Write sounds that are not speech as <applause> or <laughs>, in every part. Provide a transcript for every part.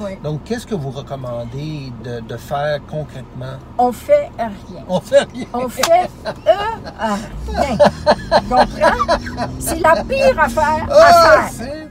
Oui. Donc, qu'est-ce que vous recommandez de, de faire concrètement? On fait rien. On fait rien. On fait euh, à rien. <laughs> Comprends? C'est la pire affaire à Ah, faire.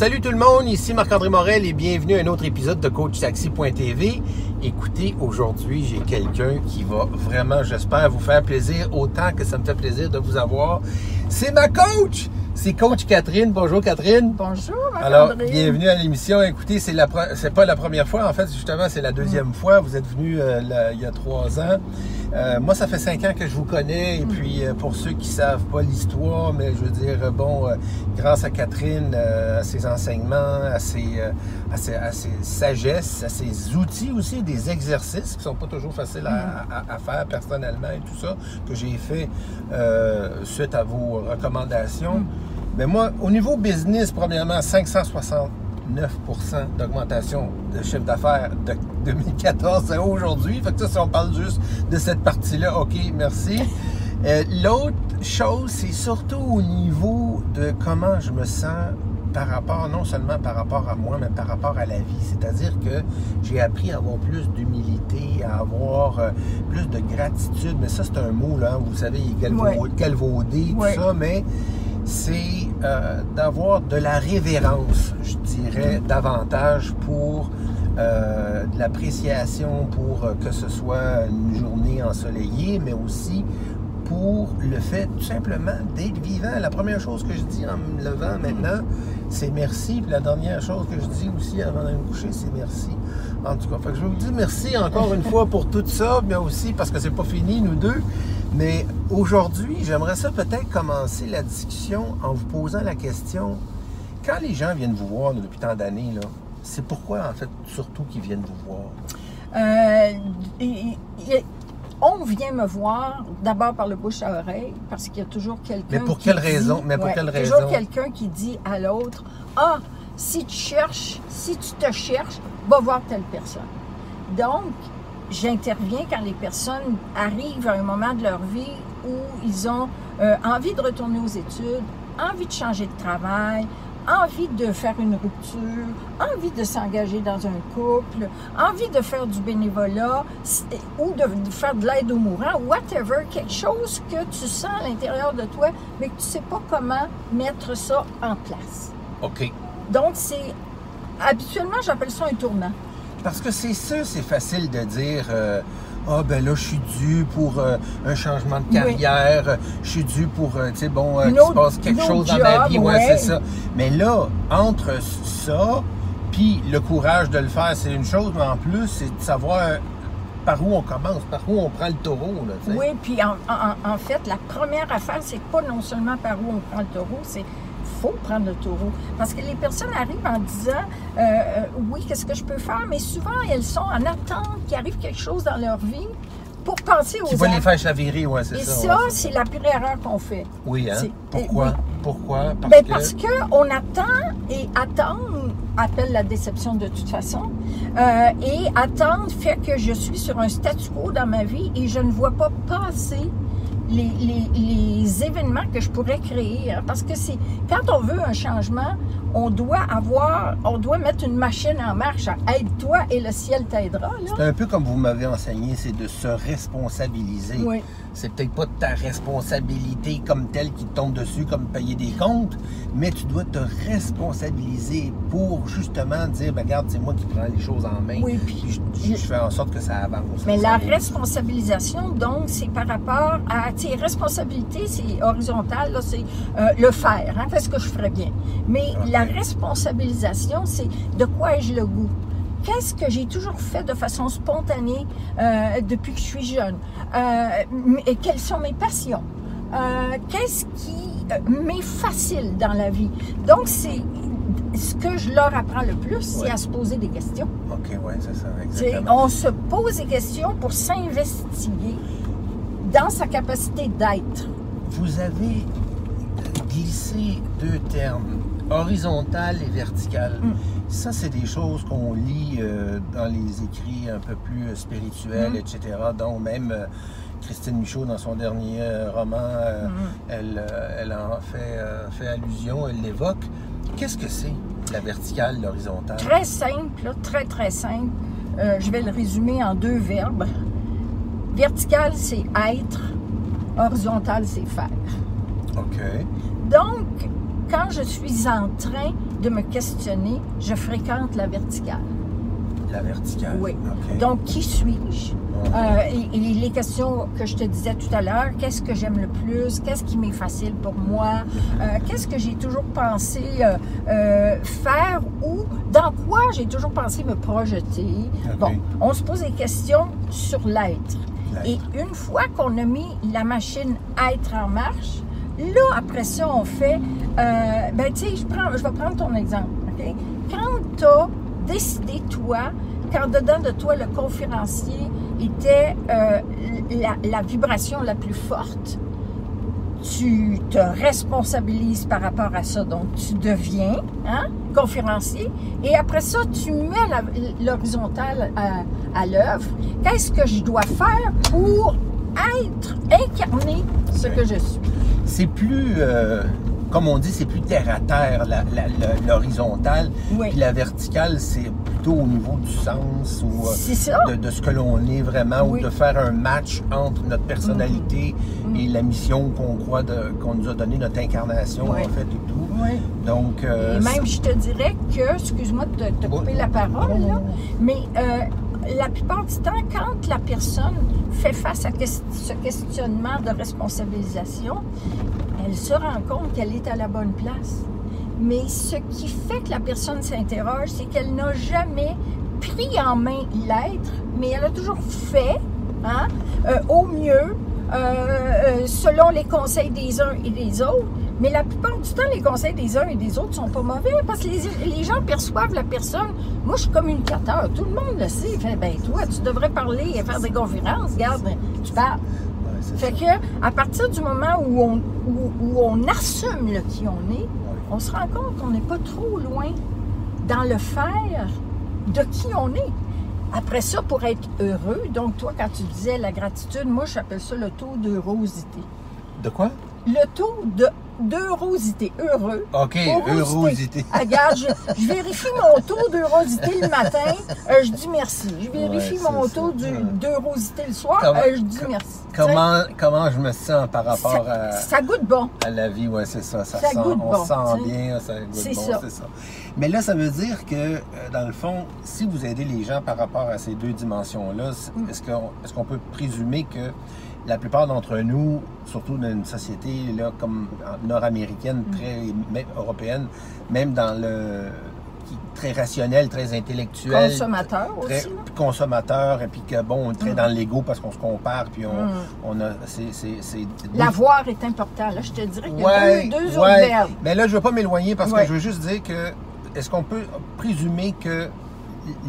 Salut tout le monde, ici Marc-André Morel et bienvenue à un autre épisode de CoachTaxi.tv. Écoutez, aujourd'hui, j'ai quelqu'un qui va vraiment, j'espère, vous faire plaisir autant que ça me fait plaisir de vous avoir. C'est ma coach! C'est Coach Catherine. Bonjour Catherine. Bonjour, Alors, Marc-André. bienvenue à l'émission. Écoutez, c'est la pre- c'est pas la première fois, en fait, justement, c'est la deuxième fois. Vous êtes venu euh, il y a trois ans. Euh, moi, ça fait cinq ans que je vous connais. Et puis, euh, pour ceux qui savent pas l'histoire, mais je veux dire, euh, bon, euh, grâce à Catherine, à ses enseignements, à ses, à ses, à ses sagesses, à ses outils aussi, des exercices qui sont pas toujours faciles à, à- à faire personnellement et tout ça, que j'ai fait suite à vos recommandations. Mais moi, au niveau business, premièrement, 569 d'augmentation de chiffre d'affaires de <laughs> 2014 à aujourd'hui. Fait que ça, si on parle juste de cette partie-là, OK, merci. Euh, L'autre chose, c'est surtout au niveau de comment je me sens par rapport, non seulement par rapport à moi, mais par rapport à la vie. C'est-à-dire que j'ai appris à avoir plus d'humilité, à avoir euh, plus de gratitude. Mais ça, c'est un mot, là, hein, vous savez, il est galvau- Ouais. galvaudé, tout Ouais. ça, mais c'est euh, d'avoir de la révérence, je dirais, davantage pour euh, de l'appréciation, pour euh, que ce soit une journée ensoleillée, mais aussi pour le fait tout simplement d'être vivant. La première chose que je dis en me levant maintenant, c'est merci. Puis la dernière chose que je dis aussi avant d'aller me coucher, c'est merci. En tout cas, fait que je vais vous dire merci encore une fois pour tout ça, mais aussi parce que c'est pas fini, nous deux. Mais aujourd'hui, j'aimerais ça peut-être commencer la discussion en vous posant la question quand les gens viennent vous voir là, depuis tant d'années, là, c'est pourquoi en fait surtout qu'ils viennent vous voir? Euh, et- et- on vient me voir d'abord par le bouche à oreille parce qu'il y a toujours quelqu'un. Mais pour qui quelle dit- raison? Mais pour ouais, quelle Toujours raison? quelqu'un qui dit à l'autre Ah, si tu cherches, si tu te cherches, va voir telle personne. Donc, j'interviens quand les personnes arrivent à un moment de leur vie où ils ont euh, envie de retourner aux études, envie de changer de travail, envie de faire une rupture, envie de s'engager dans un couple, envie de faire du bénévolat ou de, de faire de l'aide aux mourants, whatever, quelque chose que tu sens à l'intérieur de toi, mais que tu ne sais pas comment mettre ça en place. OK. Donc, c'est habituellement, j'appelle ça un tournant. Parce que c'est ça, c'est facile de dire euh, Ah, ben là, je suis dû pour euh, un changement de carrière, je suis dû pour, euh, tu sais, bon, euh, qu'il se passe quelque chose dans ma vie, ouais, ouais. c'est ça. Mais là, entre ça, puis le courage de le faire, c'est une chose, mais en plus, c'est de savoir par où on commence, par où on prend le taureau, là. Oui, puis en, en- en fait, la première affaire, c'est pas non seulement par où on prend le taureau, c'est faut prendre le taureau. Parce que les personnes arrivent en disant euh, euh, oui, qu'est-ce que je peux faire, mais souvent elles sont en attente qu'il arrive quelque chose dans leur vie pour penser aux Qui va les faire chavirer, ouais, c'est Et ça. ça, ouais, c'est la pire erreur qu'on fait. Oui, hein? Pourquoi? oui. Pourquoi? Parce Ben, que... parce qu'on attend et attendre appelle la déception de toute façon. Euh, et attendre fait que je suis sur un statu quo dans ma vie et je ne vois pas passer les, les- les événements que je pourrais créer. hein. parce que c'est quand on veut un changement, on doit avoir, on doit mettre une machine en marche. Aide-toi et le ciel t'aidera. C'est un peu comme vous m'avez enseigné, c'est de se responsabiliser. Oui. C'est peut-être pas ta responsabilité comme telle qui te tombe dessus, comme payer des comptes, mais tu dois te responsabiliser pour justement dire, ben, regarde, c'est moi qui prends les choses en main. Oui, puis je, je- je fais en sorte que ça avance. Mais la responsabilisation, donc, c'est par rapport à, tu sais, responsabilité, c'est horizontal, là, c'est euh, le faire, hein, parce que je ferais bien. Mais la responsabilisation, c'est de quoi ai-je le goût? Qu'est-ce que j'ai toujours fait de façon spontanée euh, depuis que je suis jeune? Euh, et quelles sont mes passions? Qu'est-ce qui m'est facile dans la vie? Donc, c'est ce que je leur apprends le plus, c'est Ouais. à se poser des questions. OK, oui, c'est ça, exactement. on se pose des questions pour s'investiguer dans sa capacité d'être. Vous avez glissé deux termes, horizontal et vertical. Mm. Ça, c'est des choses qu'on lit euh, dans les écrits un peu plus euh, spirituels, Mm. etc. dont même euh, Christine Michaud, dans son dernier euh, roman, Mm. elle, elle en fait, fait allusion, elle l'évoque. Qu'est-ce que c'est, la verticale, l'horizontale? Très simple, là, très très simple. Je vais le résumer en deux verbes. Vertical, c'est être. Horizontal, c'est faire. OK. Donc, quand je suis en train de me questionner, je fréquente la verticale. La verticale. Oui. OK. Donc, qui suis-je? Euh, et, et les questions que je te disais tout à l'heure, qu'est-ce que j'aime le plus? Qu'est-ce qui m'est facile pour moi? Euh, qu'est-ce que j'ai toujours pensé euh, faire ou dans quoi j'ai toujours pensé me projeter? Bon, on se pose des questions sur l'être. Et une fois qu'on a mis la machine être en marche, là, après ça, on fait... euh, ben, tu sais, je, prends- je vais prendre ton exemple. Quand tu as décidé, toi, quand dedans de toi, le conférencier était euh, la, la vibration la plus forte, tu te responsabilises par rapport à ça. Donc, tu deviens hein, conférencier. Et après ça, tu mets l'horizontale à, à l'œuvre. Qu'est-ce que je dois faire pour être, incarner ce que je suis? C'est plus, euh, comme on dit, c'est plus terre à terre, la- la- la- l'horizontale. Oui. Puis la verticale, c'est plutôt au niveau du sens ou euh, de, de ce que l'on est vraiment, Oui. ou de faire un match entre notre personnalité Mhm. et la mission qu'on croit qu'on nous a donnée, notre incarnation Oui. en fait et tout. Oui. Donc, euh, Et même, je te dirais que, excuse-moi de te, couper la parole, là, mais euh, la plupart du temps, quand la personne fait face à ce questionnement de responsabilisation, elle se rend compte qu'elle est à la bonne place. Mais ce qui fait que la personne s'interroge, c'est qu'elle n'a jamais pris en main l'être, mais elle a toujours fait hein, euh, au mieux, euh, euh, selon les conseils des uns et des autres. Mais la plupart du temps, les conseils des uns et des autres sont pas mauvais parce que les, les gens perçoivent la personne. Moi, je suis communicateur. Tout le monde le sait. Fait, ben, toi, tu devrais parler et faire des conférences. Regarde, tu parles. ouais, Fait ça. que, à partir du moment où on, où, où on assume qui on est, on se rend compte qu'on n'est pas trop loin dans le faire de qui on est. Après ça, pour être heureux, donc toi, quand tu disais la gratitude, moi, j'appelle ça le taux d'heurosité. De quoi? Le taux de d'heurosité, heureux. OK, heurosité. Ah, Regarde, je, je vérifie mon taux d'heurosité le matin, euh, je dis merci. Je vérifie Ouais, mon taux d'heurosité le soir, Comment- euh, je dis merci. Comment, comment je me sens par rapport ça, à... ça goûte bon. À la vie, ouais, c'est ça. Ça, Ça sent, goûte on bon, sent bien, ça goûte bon, c'est ça. Mais là, ça veut dire que, euh, dans le fond, si vous aidez les gens par rapport à ces deux dimensions-là, Mm. est-ce qu'on est qu'on peut présumer que la plupart d'entre nous, surtout dans une société là, comme nord-américaine, Mm. très même européenne, même dans le très rationnel, très intellectuel, Consommateur très aussi. là. consommateur, et puis que bon, on est très Mm. dans l'ego parce qu'on se compare, puis on, Mm. on a, c'est, L'avoir est important. Là, je te dirais qu'il y a Ouais, deux, deux ouais. autres verbes. Mais là, je veux pas m'éloigner parce Ouais. que je veux juste dire que est-ce qu'on peut présumer que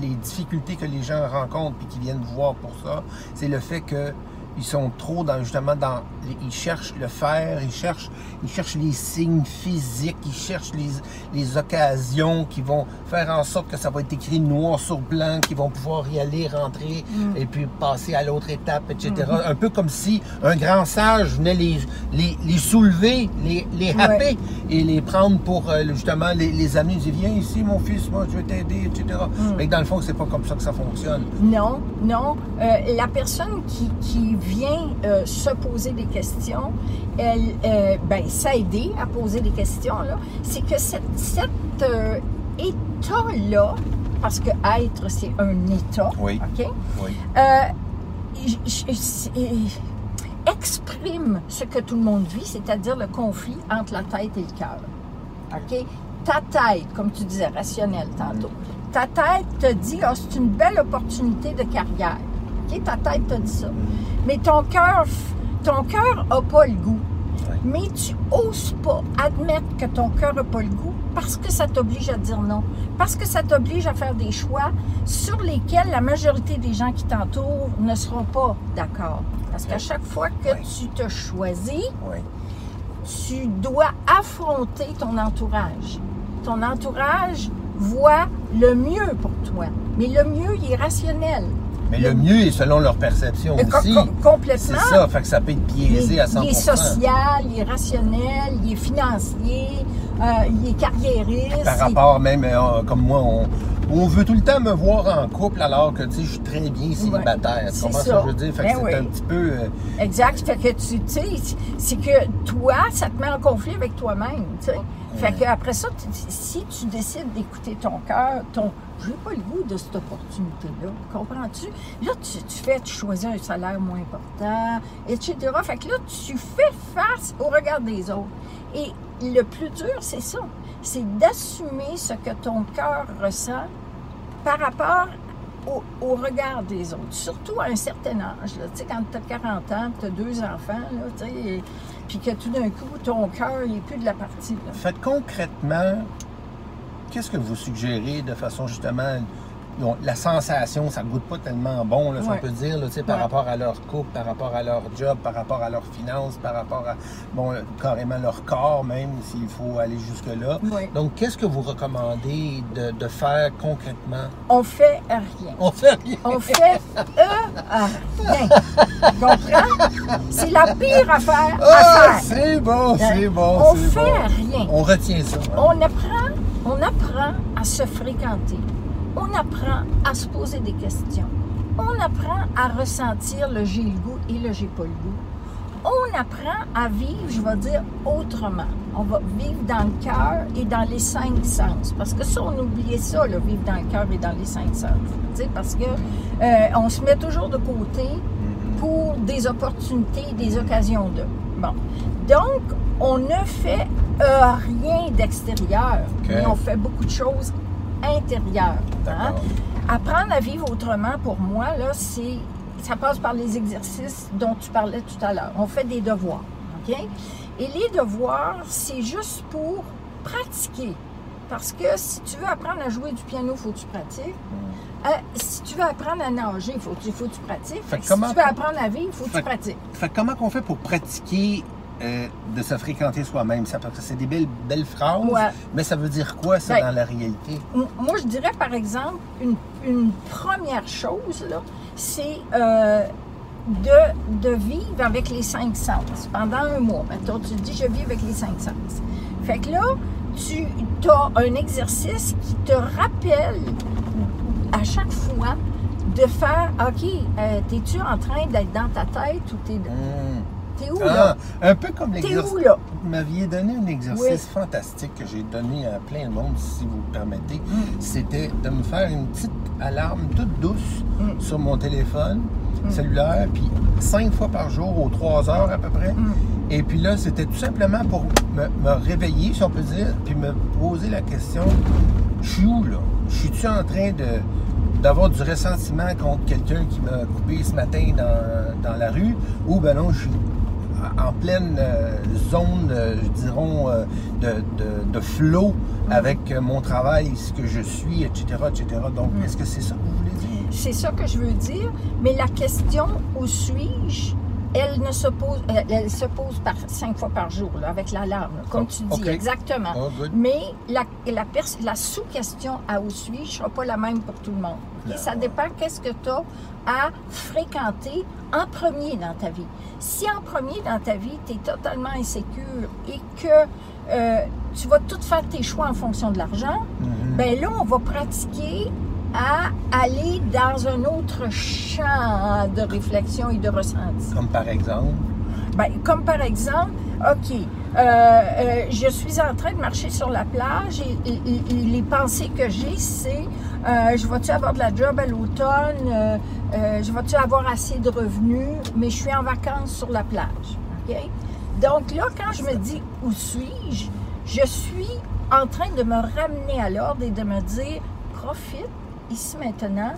les difficultés que les gens rencontrent puis qui viennent voir pour ça, c'est le fait que ils sont trop dans justement dans ils cherchent le faire, ils cherchent ils cherchent les signes physiques, ils cherchent les, les occasions qui vont faire en sorte que ça va être écrit noir sur blanc, qu'ils vont pouvoir y aller, rentrer Mm. et puis passer à l'autre étape, etc. Mm-hmm. Un peu comme si un grand sage venait les, les, les soulever, les, les happer Ouais. et les prendre pour euh, justement les, les amener. Ils disent Viens ici, mon fils, moi je vais t'aider, etc. Mm. Mais dans le fond, c'est pas comme ça que ça fonctionne. Non, non. Euh, la personne qui, qui vient euh, se poser des questions, elle, euh, ben, s'aider à poser des questions, c'est que cette, cet euh, état-là, parce que être, c'est un état, Oui. OK? Oui. Exprime ce que tout le monde vit, c'est-à-dire le conflit entre la tête et le cœur. OK? Ta tête, comme tu disais, rationnel tantôt, ta tête te dit, ah, c'est une belle opportunité de carrière. OK? Ta tête te dit ça. Mais ton cœur, ton cœur n'a pas le goût. Ouais. mais tu oses pas admettre que ton cœur n'a pas le goût parce que ça t'oblige à dire non, parce que ça t'oblige à faire des choix sur lesquels la majorité des gens qui t'entourent ne seront pas d'accord. Parce qu'à chaque fois que tu te choisis, tu dois affronter ton entourage. Ton entourage voit le mieux pour toi, mais le mieux, il est rationnel. Mais le mieux est selon leur perception aussi. co- complètement. C'est ça, fait que ça peut être Il biaisé est, à 100%. il est social, il est rationnel, il est financier, euh, il est carriériste. Par il- rapport même, euh, comme moi, on, on veut tout le temps me voir en couple alors que, tu sais, je suis très bien célibataire. tu c'est comprends ce ça. que je veux dire? Fait que Ben c'est oui. un petit peu... euh, Exact. Fait que tu tu sais, c'est que toi, ça te met en conflit avec toi-même. Fait que après ça, tu- si tu décides d'écouter ton cœur, ton j'ai pas le goût de cette opportunité-là, comprends-tu? Là, tu, tu fais, tu choisis un salaire moins important, etc. Fait que là, tu fais face au regard des autres. Et le plus dur, c'est ça. C'est d'assumer ce que ton cœur ressent par rapport au, au regard des autres, surtout à un certain âge. là. Tu sais, quand tu as 40 ans, tu as deux enfants, là, tu sais, puis que tout d'un coup, ton cœur n'est plus de la partie. là. Faites concrètement, qu'est-ce que vous suggérez de façon justement. La sensation, ça goûte pas tellement bon, là, si Ouais. on peut dire, là, tu sais, par Ouais. rapport à leur couple, par rapport à leur job, par rapport à leurs finances, par rapport à, bon, euh, carrément leur corps même, s'il faut aller jusque-là. Ouais. Donc, qu'est-ce que vous recommandez de, de faire concrètement? On fait rien. On fait rien. On fait euh, rien. Comprends? C'est la pire affaire à Ah, faire. c'est bon, c'est bon, On fait bon. rien. On retient ça. hein. On apprend, on apprend à se fréquenter. On apprend à se poser des questions. On apprend à ressentir le j'ai le goût et le j'ai pas le goût. On apprend à vivre, je vais dire, autrement. On va vivre dans le cœur et dans les cinq sens. Parce que ça, on oubliait ça, là, vivre dans le cœur et dans les cinq sens. Parce que euh, on se met toujours de côté pour des opportunités, des occasions de. Bon. Donc, on ne fait euh, rien d'extérieur, mais on fait beaucoup de choses intérieures. hein. Apprendre à vivre autrement, pour moi, là, c'est. Ça passe par les exercices dont tu parlais tout à l'heure. On fait des devoirs. OK? Et les devoirs, c'est juste pour pratiquer. Parce que si tu veux apprendre à jouer du piano, il faut que tu pratiques. Euh, si tu veux apprendre à nager, il faut, que tu pratiques. Fait Fait que que comment- Si tu veux apprendre à vivre, il faut que Fait tu que- pratiques. Fait comment qu'on fait pour pratiquer euh, de se fréquenter soi-même? Ça, c'est des belles, belles phrases, Ouais. mais ça veut dire quoi, ça, Ben, dans la réalité? Moi, je dirais, par exemple, une, une première chose, c'est euh, de, de vivre avec les cinq sens pendant un mois. Mettons, tu te dis, je vis avec les cinq sens. Fait que là, tu as un exercice qui te rappelle à chaque fois de faire, OK, euh, t'es-tu en train d'être dans ta tête ou t'es, Hmm. T'es où Ah, un peu comme T'es l'exercice. où là? Vous m'aviez donné un exercice Oui. fantastique que j'ai donné à plein de monde, si vous le permettez. Mm. C'était de me faire une petite alarme toute douce Mm. sur mon téléphone Mm. cellulaire, puis cinq fois par jour, aux trois heures à peu près. Et puis là, c'était tout simplement pour me, me réveiller, si on peut dire, puis me poser la question je suis où là? Je suis-tu en train de d'avoir du ressentiment contre quelqu'un qui m'a coupé ce matin dans, dans la rue? Ou ben non, je suis en- en pleine euh, zone, euh, dirons, euh, de, de, de flow avec euh, mon travail, ce que je suis, etc., etc. Donc, Mm. est-ce que c'est ça que vous voulez dire? C'est ça que je veux dire. Mais la question où suis-je, elle ne se pose, elle, elle se pose par cinq fois par jour, là, avec l'alarme, comme Oh, tu dis, exactement. Oh, good. Mais la, la, sous-question à où suis-je ne sera pas la même pour tout le monde. ok? Non. Ça dépend qu'est-ce que tu as à fréquenter en premier dans ta vie. Si en premier dans ta vie, tu es totalement insécure et que euh, tu vas tout faire tes choix en fonction de l'argent, Mhm. ben là, on va pratiquer à aller dans un autre champ de réflexion et de ressenti. Comme par exemple? Ben, comme par exemple, OK, euh, euh, je suis en train de marcher sur la plage et, et- et- et les pensées que j'ai, c'est euh, je vais-tu avoir de la job à l'automne, je vais-tu avoir assez de revenus, mais je suis en vacances sur la plage. OK? Donc là, quand je me dis où suis-je, je suis en train de me ramener à l'ordre et de me dire profite ici maintenant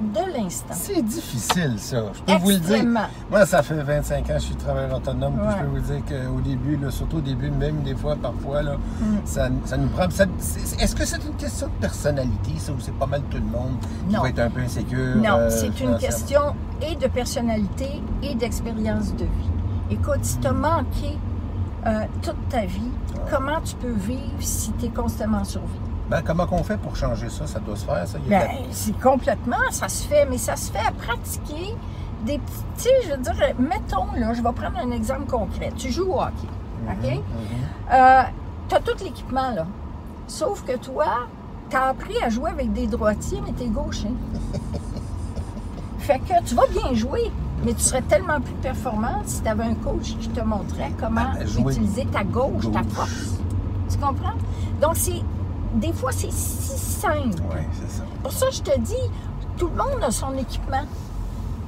de l'instant. C'est difficile, ça. Je peux vous le dire. Moi, ça fait 25 ans que je suis travailleur autonome. Ouais. je peux vous dire qu'au début, là, surtout au début, même des fois, parfois, là, Mm. ça, ça nous prend. Est-ce que c'est une question de personnalité, ça, ou c'est pas mal tout le monde qui Non. va être un peu insécure? Non, euh, c'est une question et de personnalité et d'expérience de vie. Écoute, si tu as manqué euh, toute ta vie, comment tu peux vivre si tu es constamment sur vie? Ben, comment qu'on fait pour changer ça? Ça doit se faire, ça? Ben, c'est complètement, ça se fait, mais ça se fait à pratiquer des petits, tu sais, je veux dire, mettons, là, je vais prendre un exemple concret. Tu joues au hockey, OK? Mhm. Euh, tu as tout l'équipement, là. Sauf que toi, tu as appris à jouer avec des droitiers, mais tu es gaucher. <laughs> fait que tu vas bien jouer, mais tu serais tellement plus performante si tu avais un coach qui te montrait comment jouer utiliser ta gauche, ta gauche. force. Tu comprends? Donc, c'est des fois, c'est si simple. Oui, c'est ça. Pour ça, je te dis, tout le monde a son équipement.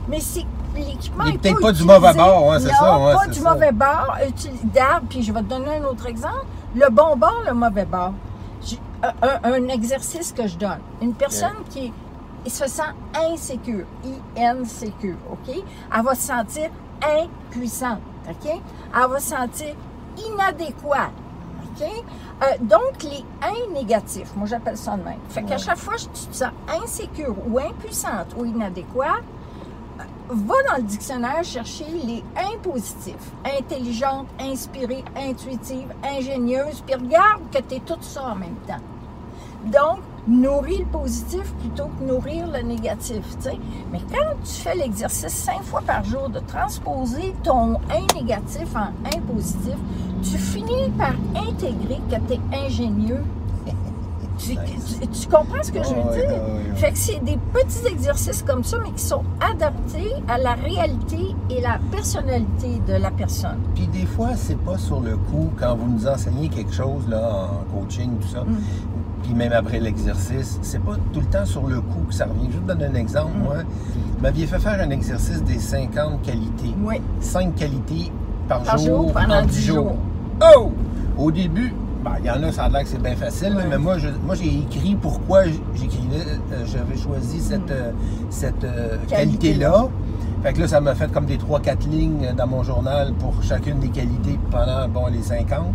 Mais c'est l'équipement. Il peut-être pas du mauvais bord, c'est Non, ça, ouais, pas c'est du ça. mauvais bord. Utilisable. Puis je vais te donner un autre exemple. Le bon bord, le mauvais bord. Un, un exercice que je donne. Une personne qui est- se sent insécure, I-N-sécure, OK? Elle va se sentir impuissante, OK? Elle va se sentir inadéquate, OK? Euh, donc, les 1 négatifs, moi j'appelle ça de même. Fait qu'à chaque fois que tu te sens insécure ou impuissante ou inadéquate, euh, va dans le dictionnaire chercher les impositifs. Intelligente, inspirée, intuitive, ingénieuse, puis regarde que tu es tout ça en même temps. Donc, nourrir le positif plutôt que nourrir le négatif. tu sais. Mais quand tu fais l'exercice cinq fois par jour de transposer ton un négatif en un positif, tu finis par intégrer que tu es ingénieux. <laughs> Tu, Nice. tu- tu comprends ce que je veux dire? Fait que c'est des petits exercices comme ça, mais qui sont adaptés à la réalité et la personnalité de la personne. Puis des fois, c'est pas sur le coup, quand vous nous enseignez quelque chose là, en coaching, tout ça, Mm. puis même après l'exercice, c'est pas tout le temps sur le coup que ça revient. Je vais vous donner un exemple. Mm. Moi, vous m'aviez fait faire un exercice des 50 qualités. Oui. 5 qualités par, Par jour, jour, pendant 10 10 jours. Oh! Au début, ben, il y en a, ça a l'air que c'est bien facile, mais moi, je- moi j'ai écrit pourquoi j'écrivais, euh, j'avais choisi cette, euh, cette euh. Qualité. qualité-là. Fait que là, ça m'a fait comme des 3-4 lignes dans mon journal pour chacune des qualités pendant bon, les 50.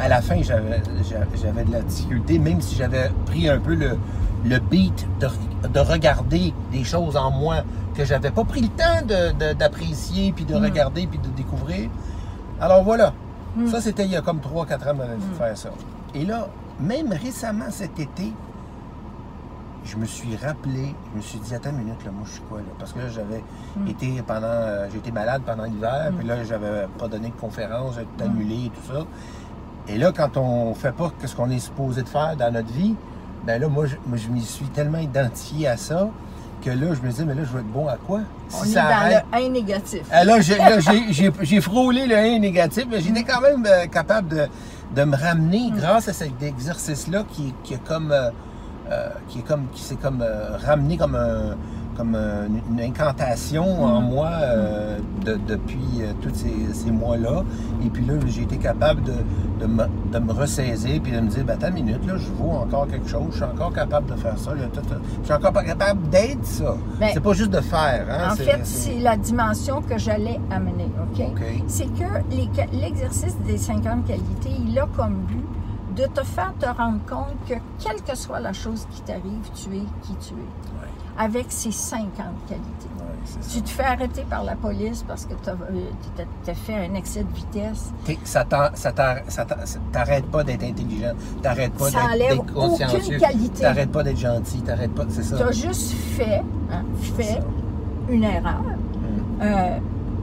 À la fin, j'avais j'a- j'avais de la difficulté, même si j'avais pris un peu le, le beat de, de regarder des choses en moi que j'avais pas pris le temps de- de- d'apprécier, puis de Mm. regarder, puis de découvrir. Alors voilà. Mm. Ça, c'était il y a comme 3-4 ans, m'avait Mm. faire ça. Et là, même récemment cet été, je me suis rappelé, je me suis dit, attends une minute, là, moi, je suis quoi, là? Parce que là, j'avais Mm. été pendant, euh, j'ai été malade pendant l'hiver, Mm. puis là, j'avais pas donné de conférence, j'ai tout annulé et tout ça. Et là, quand on fait pas ce qu'on est supposé de faire dans notre vie, ben là, moi, je, moi, je m'y suis tellement identifié à ça que là, je me dis, mais là, je vais être bon à quoi? On Si est ça dans arrête- le 1 négatif. ah, là, j'ai, <laughs> frôlé le 1 négatif, mais j'étais quand même euh, capable de, de me ramener grâce à cet exercice-là qui, qui est comme. euh, euh, qui est comme qui s'est comme ramené comme un comme un- une incantation en Mm. moi euh, de- depuis euh, tous ces, ces mois-là. Et puis là, j'ai été capable de, de, me, de me ressaisir puis de me dire, ben, attends une minute, là, je vaux encore quelque chose, je suis encore capable de faire ça. là, tout, tout. je suis encore pas capable d'être ça. Ben, c'est pas juste de faire. Hein, En fait, c'est la dimension que j'allais amener, OK? C'est que l'exercice des 50 qualités, il a comme but de te faire te rendre compte que quelle que soit la chose qui t'arrive, tu es qui tu es. Ouais. Avec ces 50 qualités. Ouais. Tu te fais arrêter par la police parce que tu as, fait un excès de vitesse. T'es- ça t'arrête pas d'être intelligent, t'arrêtes pas Ça d'être- consciencieux, aucune qualité. t'arrêtes pas d'être gentil, pas, c'est ça. Tu as juste fait, hein, fait une erreur. Mm. Euh,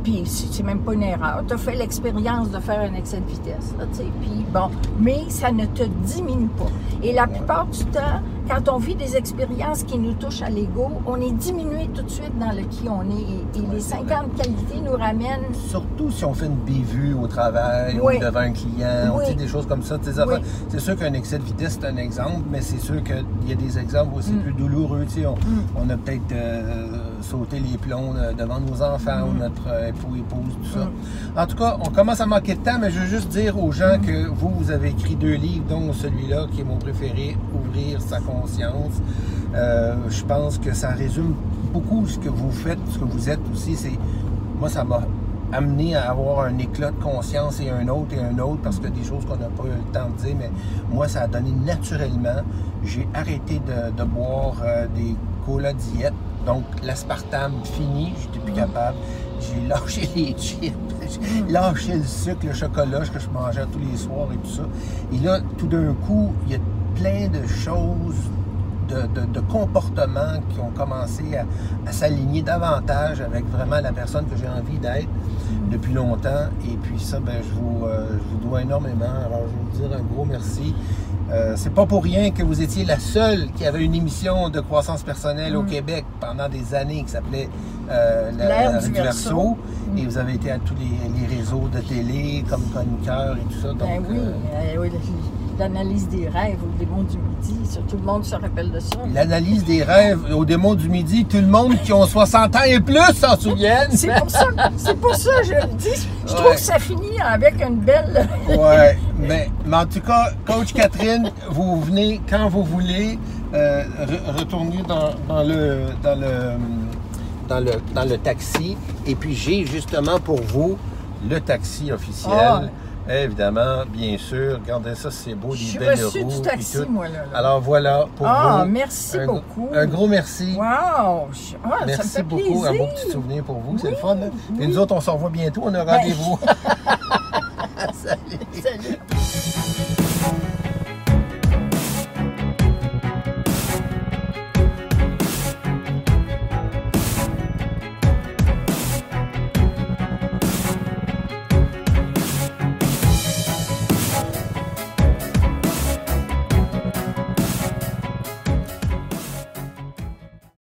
puis c'est même pas une erreur. Tu as fait l'expérience de faire un excès de vitesse. Puis bon, mais ça ne te diminue pas. Et la plupart du temps, quand on vit des expériences qui nous touchent à l'ego, on est diminué tout de suite dans le qui on est. Et, et Ouais, les c'est 50 qualités nous ramènent. Surtout si on fait une bévue au travail Oui. ou devant un client, Oui. tu sais, des choses comme ça. Oui. C'est sûr qu'un excès de vitesse, c'est un exemple, mais c'est sûr qu'il y a des exemples aussi Mm. plus douloureux. On, Mm. on a peut-être euh, sauté les plombs euh, devant nos enfants ou Mm. notre euh, époux, épouse, tout ça. En tout cas, on commence à manquer de temps, mais je veux juste dire aux gens que vous, vous avez écrit deux livres, dont celui-là qui est mon préféré, Ouvrir sa conscience. Euh, je pense que ça résume beaucoup ce que vous faites, ce que vous êtes aussi. C'est Moi, ça m'a amené à avoir un éclat de conscience et un autre et un autre parce que des choses qu'on n'a pas eu le temps de dire, mais moi, ça a donné naturellement. J'ai arrêté de, boire euh, des cola diète. Donc, l'aspartame fini, j'étais plus capable. J'ai <laughs> lâché les chips, j'ai lâché le sucre, le chocolat que je mangeais tous les soirs et tout ça. Et là, tout d'un coup, il y a plein de choses de, comportements qui ont commencé à, s'aligner davantage avec vraiment la personne que j'ai envie d'être depuis longtemps. Et puis ça, ben, je, vous, euh, je vous dois énormément. Alors, je vais vous dire un gros merci. Euh, c'est pas pour rien que vous étiez la seule qui avait une émission de croissance personnelle au mm. Québec pendant des années qui s'appelait euh, L'ère du, verso. Et vous avez été à tous les, réseaux de télé comme chroniqueur et tout ça. Ben oui, oui l'analyse des rêves au démon du midi. tout le monde se rappelle de ça. L'analyse des rêves au démon du midi, tout le monde qui ont 60 ans et plus s'en souviennent. C'est pour ça, c'est pour ça que je le dis. Je trouve que ça finit avec une belle. ouais, mais, mais, en tout cas, coach Catherine, vous venez quand vous voulez euh, retourner dans, le dans le dans le dans le taxi. Et puis j'ai justement pour vous le taxi officiel. Ah. Évidemment, bien sûr. Regardez ça, c'est beau, des belles roues. du taxi, moi, là, Alors voilà, pour ah, vous. merci beaucoup. Un gros merci. Wow! Ah, merci beaucoup. Un beau petit souvenir pour vous. c'est le fun. Hein? Et nous autres, on se revoit bientôt. On a ben, rendez-vous. <laughs>